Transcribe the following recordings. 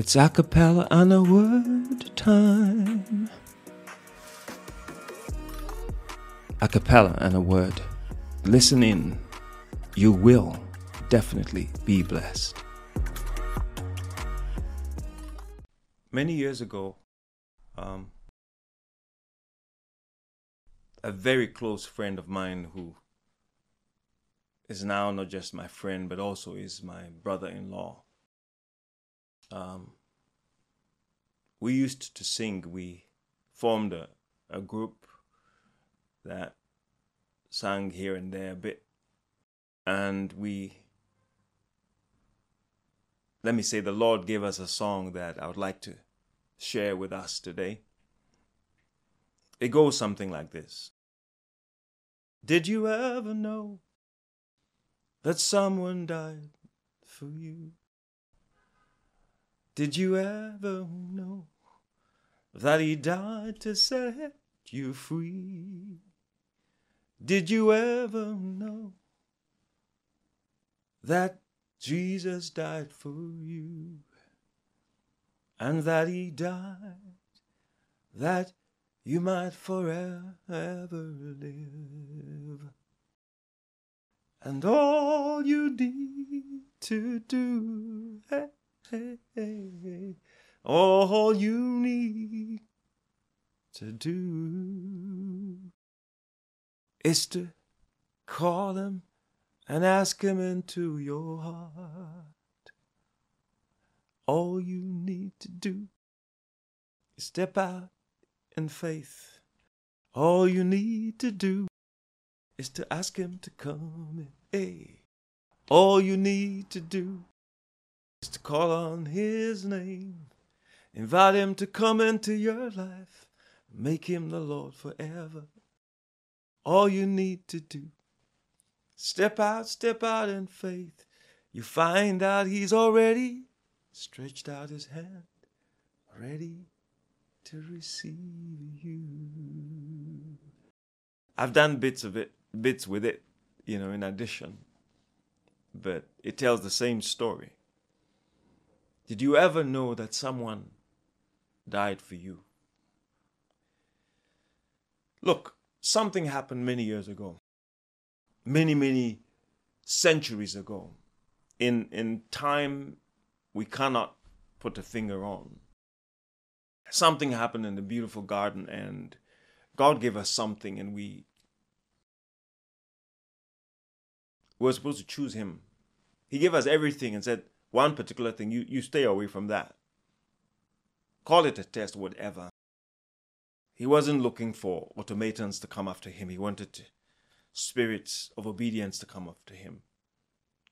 It's a cappella and a word time. A cappella and a word. Listen in. You will definitely be blessed. Many years ago, um, a very close friend of mine who is now not just my friend but also is my brother-in-law um, we used to sing we formed a, a group that sang here and there a bit. And we let me say the lord gave us a song that i would like to share with us today. It goes something like this. Did you ever know that someone died for you? Did you ever know that he died to set you free? Did you ever know that Jesus died for you and that he died that you might forever live. And all you need to do, hey, hey, hey, all you need to do is to call him and ask him into your heart. All you need to do is step out in faith. All you need to do is to ask Him to come in. Hey. All you need to do to call on His name. Invite Him to come into your life. Make Him the Lord forever. All you need to do. Step out, step out in faith. You find out He's already stretched out His hand, ready to receive you. I've done bits of it, bits with it, you know, in addition, but it tells the same story. Did you ever know that someone died for you? Look, something happened many years ago, many, many centuries ago, in, in time we cannot put a finger on something happened in the beautiful garden and God gave us something and we were supposed to choose him. He gave us everything and said, one particular thing, you, you stay away from that. Call it a test, whatever. He wasn't looking for automatons to come after him. He wanted spirits of obedience to come after him.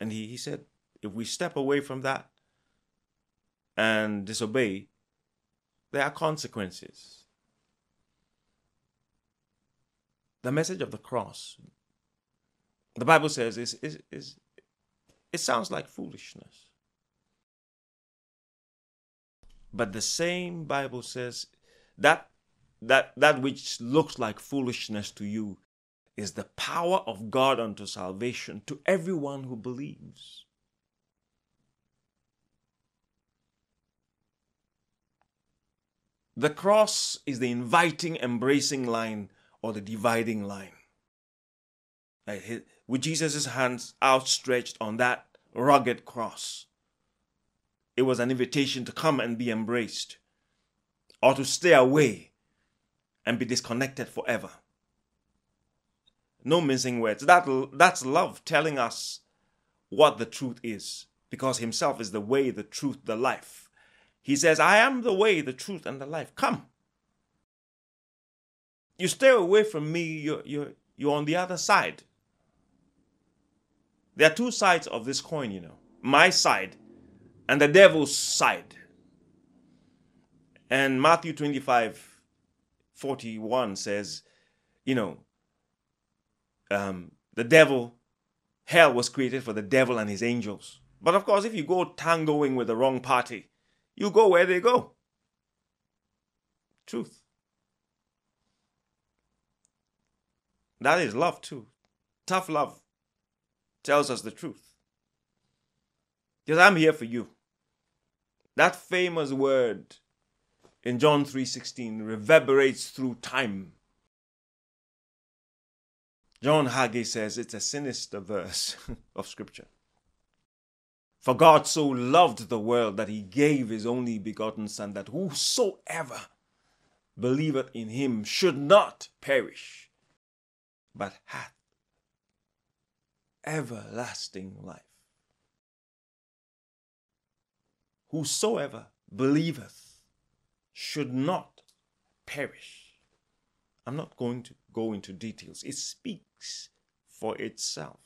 And he, he said, if we step away from that and disobey, there are consequences. The message of the cross, the Bible says, is, is, is it sounds like foolishness. But the same Bible says that that that which looks like foolishness to you is the power of God unto salvation to everyone who believes. The cross is the inviting, embracing line or the dividing line. With Jesus' hands outstretched on that rugged cross, it was an invitation to come and be embraced or to stay away and be disconnected forever. No missing words. That, that's love telling us what the truth is because Himself is the way, the truth, the life. He says, I am the way, the truth, and the life. Come. You stay away from me, you're, you're, you're on the other side. There are two sides of this coin, you know my side and the devil's side. And Matthew 25 41 says, you know, um, the devil, hell was created for the devil and his angels. But of course, if you go tangoing with the wrong party, you go where they go. Truth. That is love too. Tough love tells us the truth. Because I'm here for you. That famous word in John 3:16 reverberates through time. John Hagee says it's a sinister verse of scripture. For God so loved the world that he gave his only begotten Son, that whosoever believeth in him should not perish, but hath everlasting life. Whosoever believeth should not perish. I'm not going to go into details. It speaks for itself.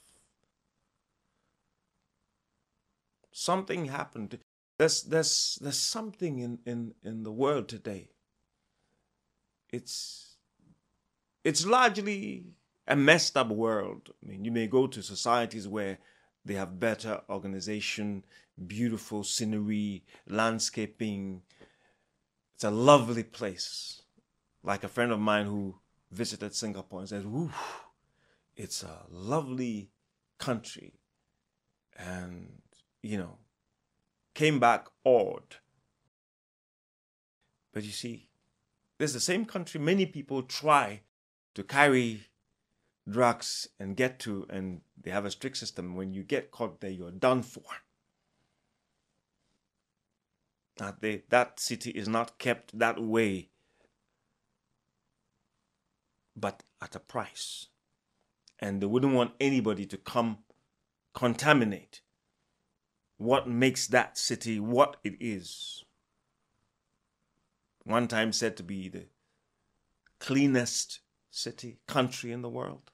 Something happened. There's there's there's something in, in, in the world today. It's it's largely a messed up world. I mean, you may go to societies where they have better organization, beautiful scenery, landscaping. It's a lovely place. Like a friend of mine who visited Singapore and said, Woo, it's a lovely country. And you know, came back awed. But you see, there's the same country many people try to carry drugs and get to, and they have a strict system. When you get caught there, you're done for. Now, they, that city is not kept that way, but at a price. And they wouldn't want anybody to come contaminate what makes that city what it is. One time said to be the cleanest city, country in the world.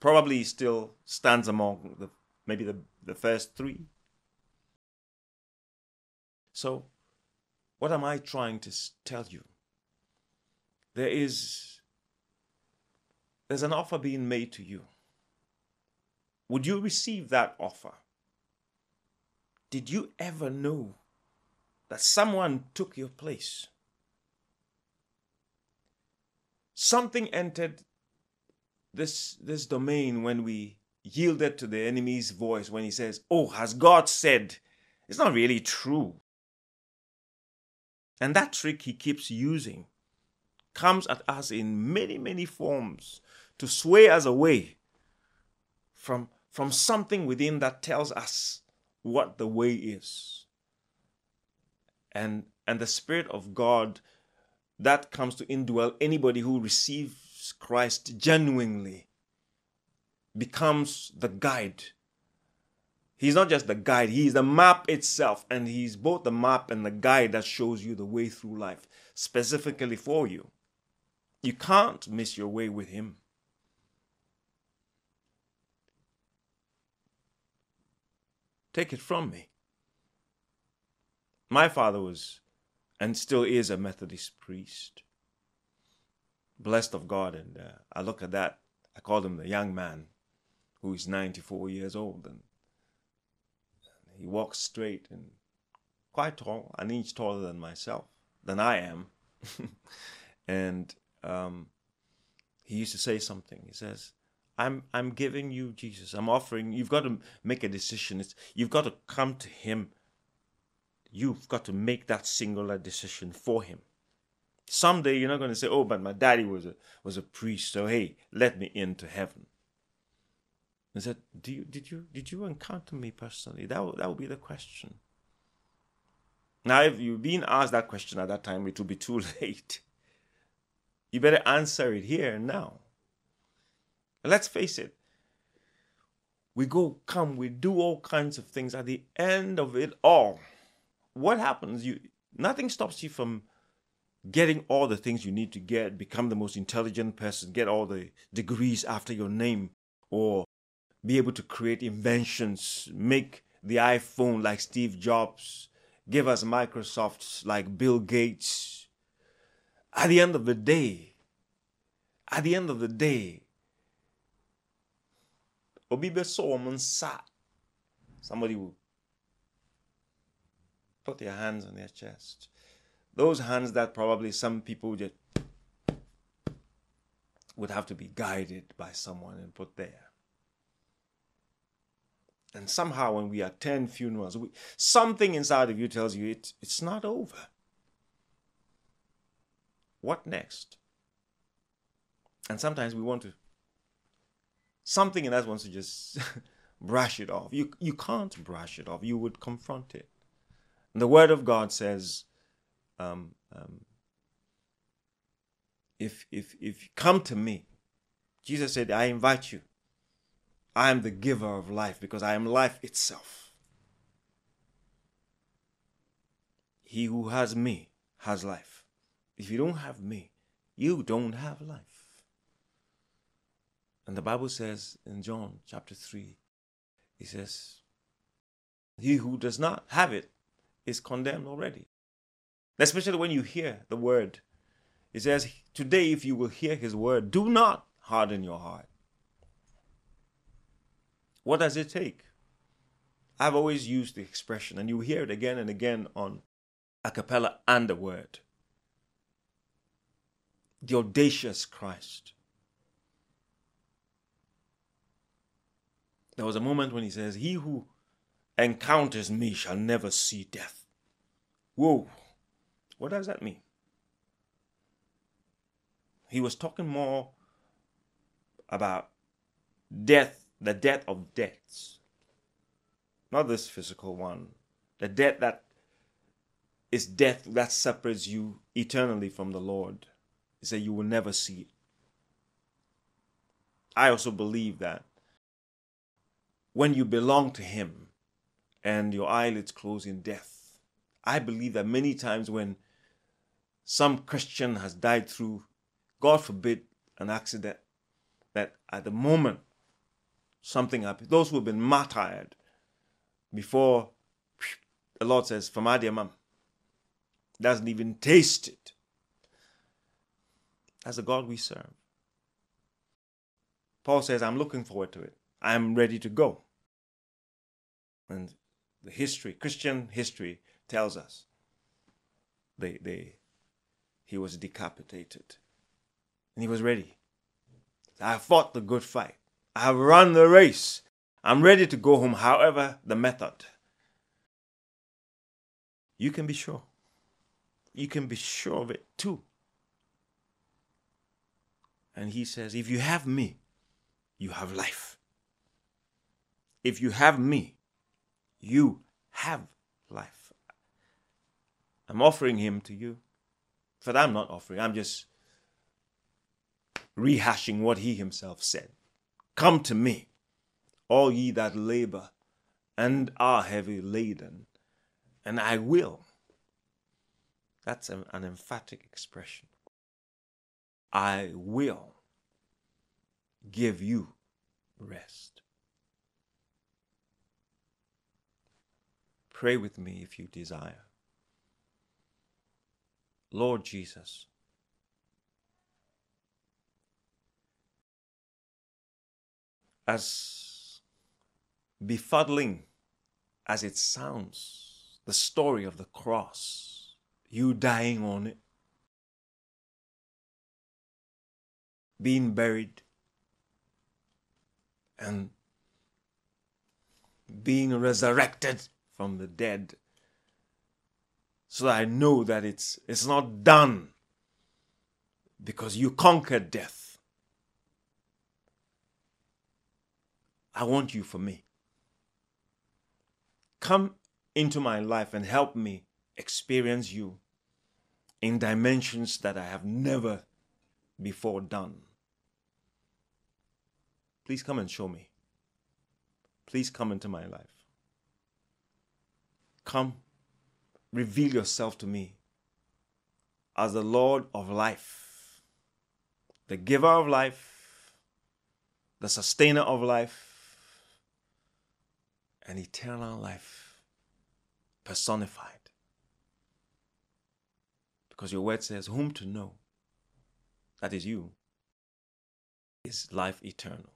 Probably still stands among the maybe the, the first three. So, what am I trying to tell you? There is there's an offer being made to you. Would you receive that offer? Did you ever know that someone took your place? Something entered this, this domain when we yielded to the enemy's voice when he says, Oh, has God said? It's not really true. And that trick he keeps using comes at us in many, many forms to sway us away from, from something within that tells us what the way is. And and the Spirit of God that comes to indwell anybody who receives Christ genuinely becomes the guide. He's not just the guide, he's the map itself, and he's both the map and the guide that shows you the way through life, specifically for you. You can't miss your way with him. Take it from me. My father was and still is a Methodist priest. Blessed of God. And uh, I look at that, I call him the young man who is 94 years old. And he walks straight and quite tall, an inch taller than myself, than I am. and um, he used to say something. He says, I'm I'm giving you Jesus. I'm offering. You've got to make a decision. It's, you've got to come to Him. You've got to make that singular decision for Him. Someday you're not going to say, "Oh, but my daddy was a was a priest, so hey, let me into heaven." I said, "Do you did you did you encounter me personally?" That that would be the question. Now, if you've been asked that question at that time, it will be too late. You better answer it here and now. Let's face it. We go, come, we do all kinds of things. At the end of it all, what happens? You nothing stops you from getting all the things you need to get, become the most intelligent person, get all the degrees after your name, or be able to create inventions, make the iPhone like Steve Jobs, give us Microsoft like Bill Gates. At the end of the day, at the end of the day, obi bɛsɔ wɔn somebody will put their hands on their chest. Those hands that probably some people just would have to be guided by someone and put there And somehow, when we attend funerals, we, something inside of you tells you it, it's not over. What next? And sometimes we want to, something in us wants to just brush it off. You, you can't brush it off, you would confront it. And the Word of God says, um, um, if, if, if you come to me, Jesus said, I invite you. I am the giver of life because I am life itself. He who has me has life. If you don't have me, you don't have life. And the Bible says in John chapter 3, he says, He who does not have it is condemned already. Especially when you hear the word. It says, Today, if you will hear his word, do not harden your heart. What does it take? I've always used the expression, and you hear it again and again on a cappella and the word. The audacious Christ. There was a moment when he says, He who encounters me shall never see death. Whoa, what does that mean? He was talking more about death, the death of deaths, not this physical one, the death that is death that separates you eternally from the Lord. Is that You will never see it. I also believe that when you belong to Him and your eyelids close in death, I believe that many times when some Christian has died through, God forbid, an accident, that at the moment something happens, those who have been martyred before the Lord says, Famadiamam, doesn't even taste it. That's the God we serve. Paul says, I'm looking forward to it. I'm ready to go. And the history, Christian history, tells us they, they, he was decapitated. And he was ready. I fought the good fight. I have run the race. I'm ready to go home, however, the method. You can be sure. You can be sure of it too. And he says, If you have me, you have life. If you have me, you have life. I'm offering him to you. But I'm not offering, I'm just rehashing what he himself said. Come to me, all ye that labor and are heavy laden, and I will. That's an, emphatic expression. I will give you rest. Pray with me if you desire. Lord Jesus, as befuddling as it sounds, the story of the cross, you dying on it, being buried, and being resurrected from the dead so I know that it's it's not done because you conquered death. I want you for me. Come into my life and help me experience you in dimensions that I have never before done. Please come and show me. Please come into my life. Come, reveal yourself to me as the Lord of life, the giver of life, the sustainer of life, and eternal life personified. Because your word says, Whom to know, that is you, is life eternal.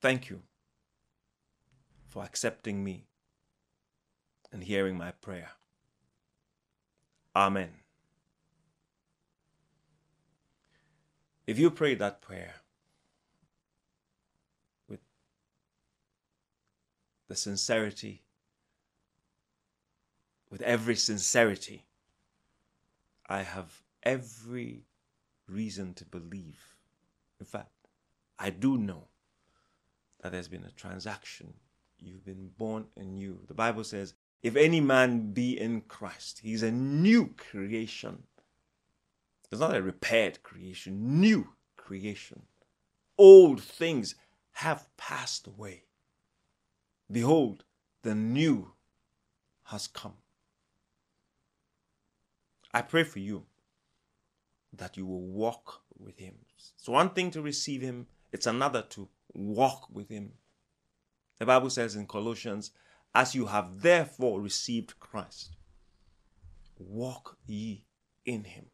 Thank you for accepting me and hearing my prayer. Amen. If you pray that prayer the sincerity, with every sincerity, I have every reason to believe. In fact, I do know that there's been a transaction. You've been born anew. The Bible says, if any man be in Christ, he's a new creation. It's not a repaired creation, new creation. Old things have passed away. Behold, the new has come. I pray for you that you will walk with him. It's one thing to receive him, it's another to walk with him. The Bible says in Colossians, as you have therefore received Christ, walk ye in him.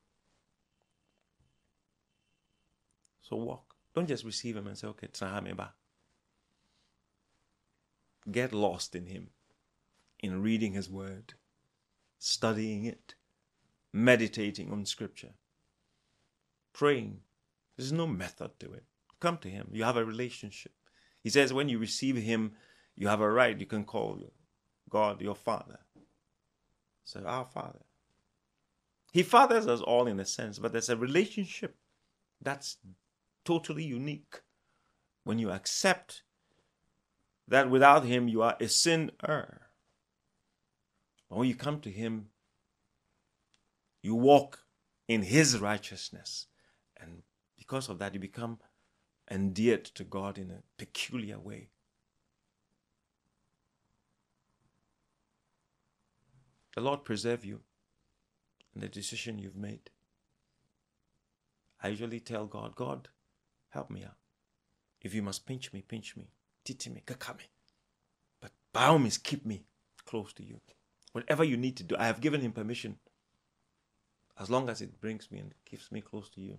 So walk. Don't just receive him and say, okay, back. Get lost in him, in reading his word, studying it, meditating on scripture, praying. There's no method to it. Come to him. You have a relationship. He says when you receive him, you have a right. You can call God your father. So our father. He fathers us all in a sense, but there's a relationship that's totally unique. When you accept that without him you are a sinner. But when you come to him, you walk in his righteousness. And because of that, you become endeared to God in a peculiar way. The Lord preserve you in the decision you've made. I usually tell God, God, help me out. If you must pinch me, pinch me. Titi me, kaka me. But by all means, keep me close to you. Whatever you need to do, I have given him permission. As long as it brings me and keeps me close to you.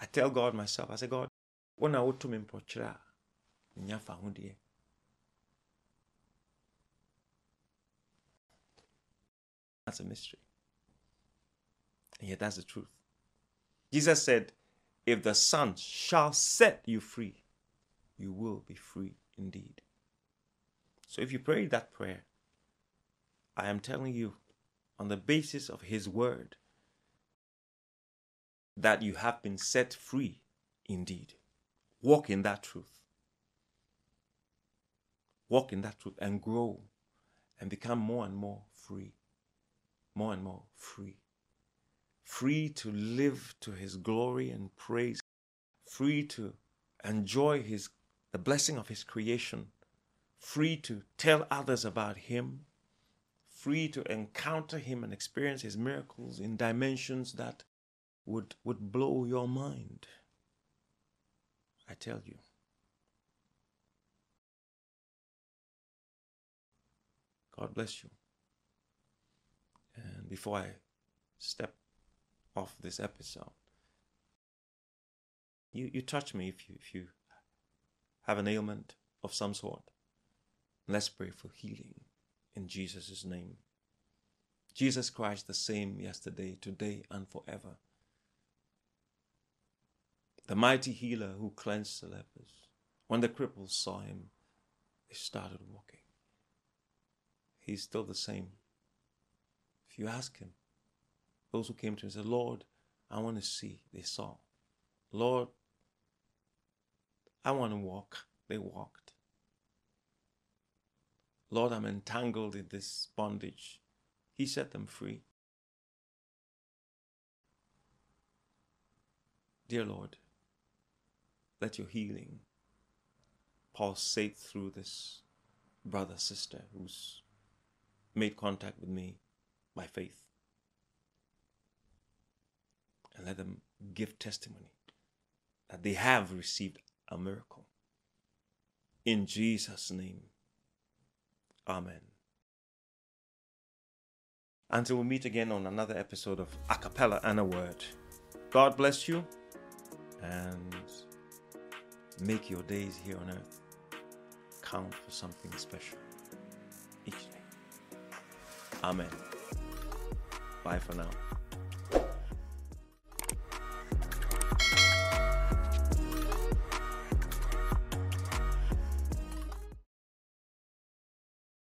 I tell God myself, I say, God, when I would to me That's a mystery. And yet that's the truth. Jesus said, If the Son shall set you free, you will be free indeed. So if you pray that prayer, I am telling you, on the basis of His word, that you have been set free indeed. Walk in that truth. Walk in that truth and grow and become more and more free more and more free. Free to live to his glory and praise, free to enjoy his the blessing of his creation, free to tell others about him, free to encounter him and experience his miracles in dimensions that would, would blow your mind. I tell you. God bless you. And before I step off this episode, you, you touch me if you, if you have an ailment of some sort. Let's pray for healing in Jesus' name. Jesus Christ, the same yesterday, today, and forever. The mighty healer who cleansed the lepers. When the cripples saw him, they started walking. He's still the same If you ask him, those who came to him said, Lord, I want to see. They saw. Lord, I want to walk. They walked. Lord, I'm entangled in this bondage. He set them free. Dear Lord, let your healing pulsate through this brother, sister who's made contact with me by faith. And let them give testimony that they have received a miracle. In Jesus' name, Amen. Until we meet again on another episode of A Cappella and a Word, God bless you and make your days here on earth count for something special each day. Amen. Bye for now.